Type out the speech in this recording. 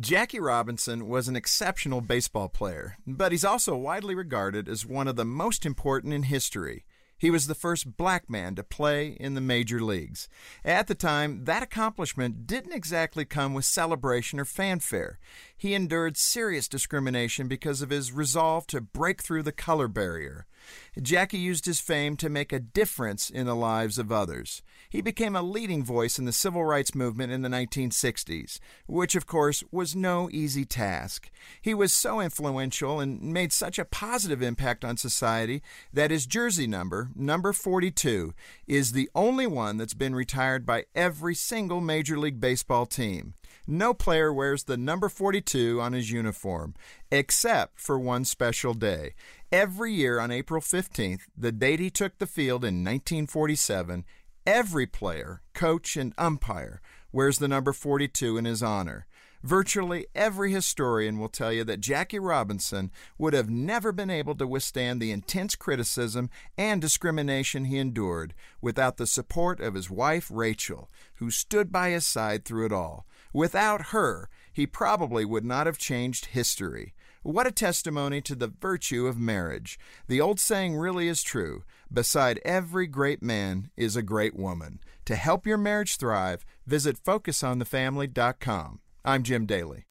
Jackie Robinson was an exceptional baseball player, but he's also widely regarded as one of the most important in history. He was the first black man to play in the major leagues. At the time, that accomplishment didn't exactly come with celebration or fanfare. He endured serious discrimination because of his resolve to break through the color barrier. Jackie used his fame to make a difference in the lives of others. He became a leading voice in the civil rights movement in the 1960s, which, of course, was no easy task. He was so influential and made such a positive impact on society that his jersey number, number 42, is the only one that's been retired by every single Major League Baseball team. No player wears the number 42 on his uniform, except for one special day. Every year on April 15th, the date he took the field in 1947, every player, coach, and umpire wears the number 42 in his honor. Virtually every historian will tell you that Jackie Robinson would have never been able to withstand the intense criticism and discrimination he endured without the support of his wife, Rachel, who stood by his side through it all. Without her, he probably would not have changed history. What a testimony to the virtue of marriage. The old saying really is true. Beside every great man is a great woman. To help your marriage thrive, visit FocusOnTheFamily.com. I'm Jim Daly.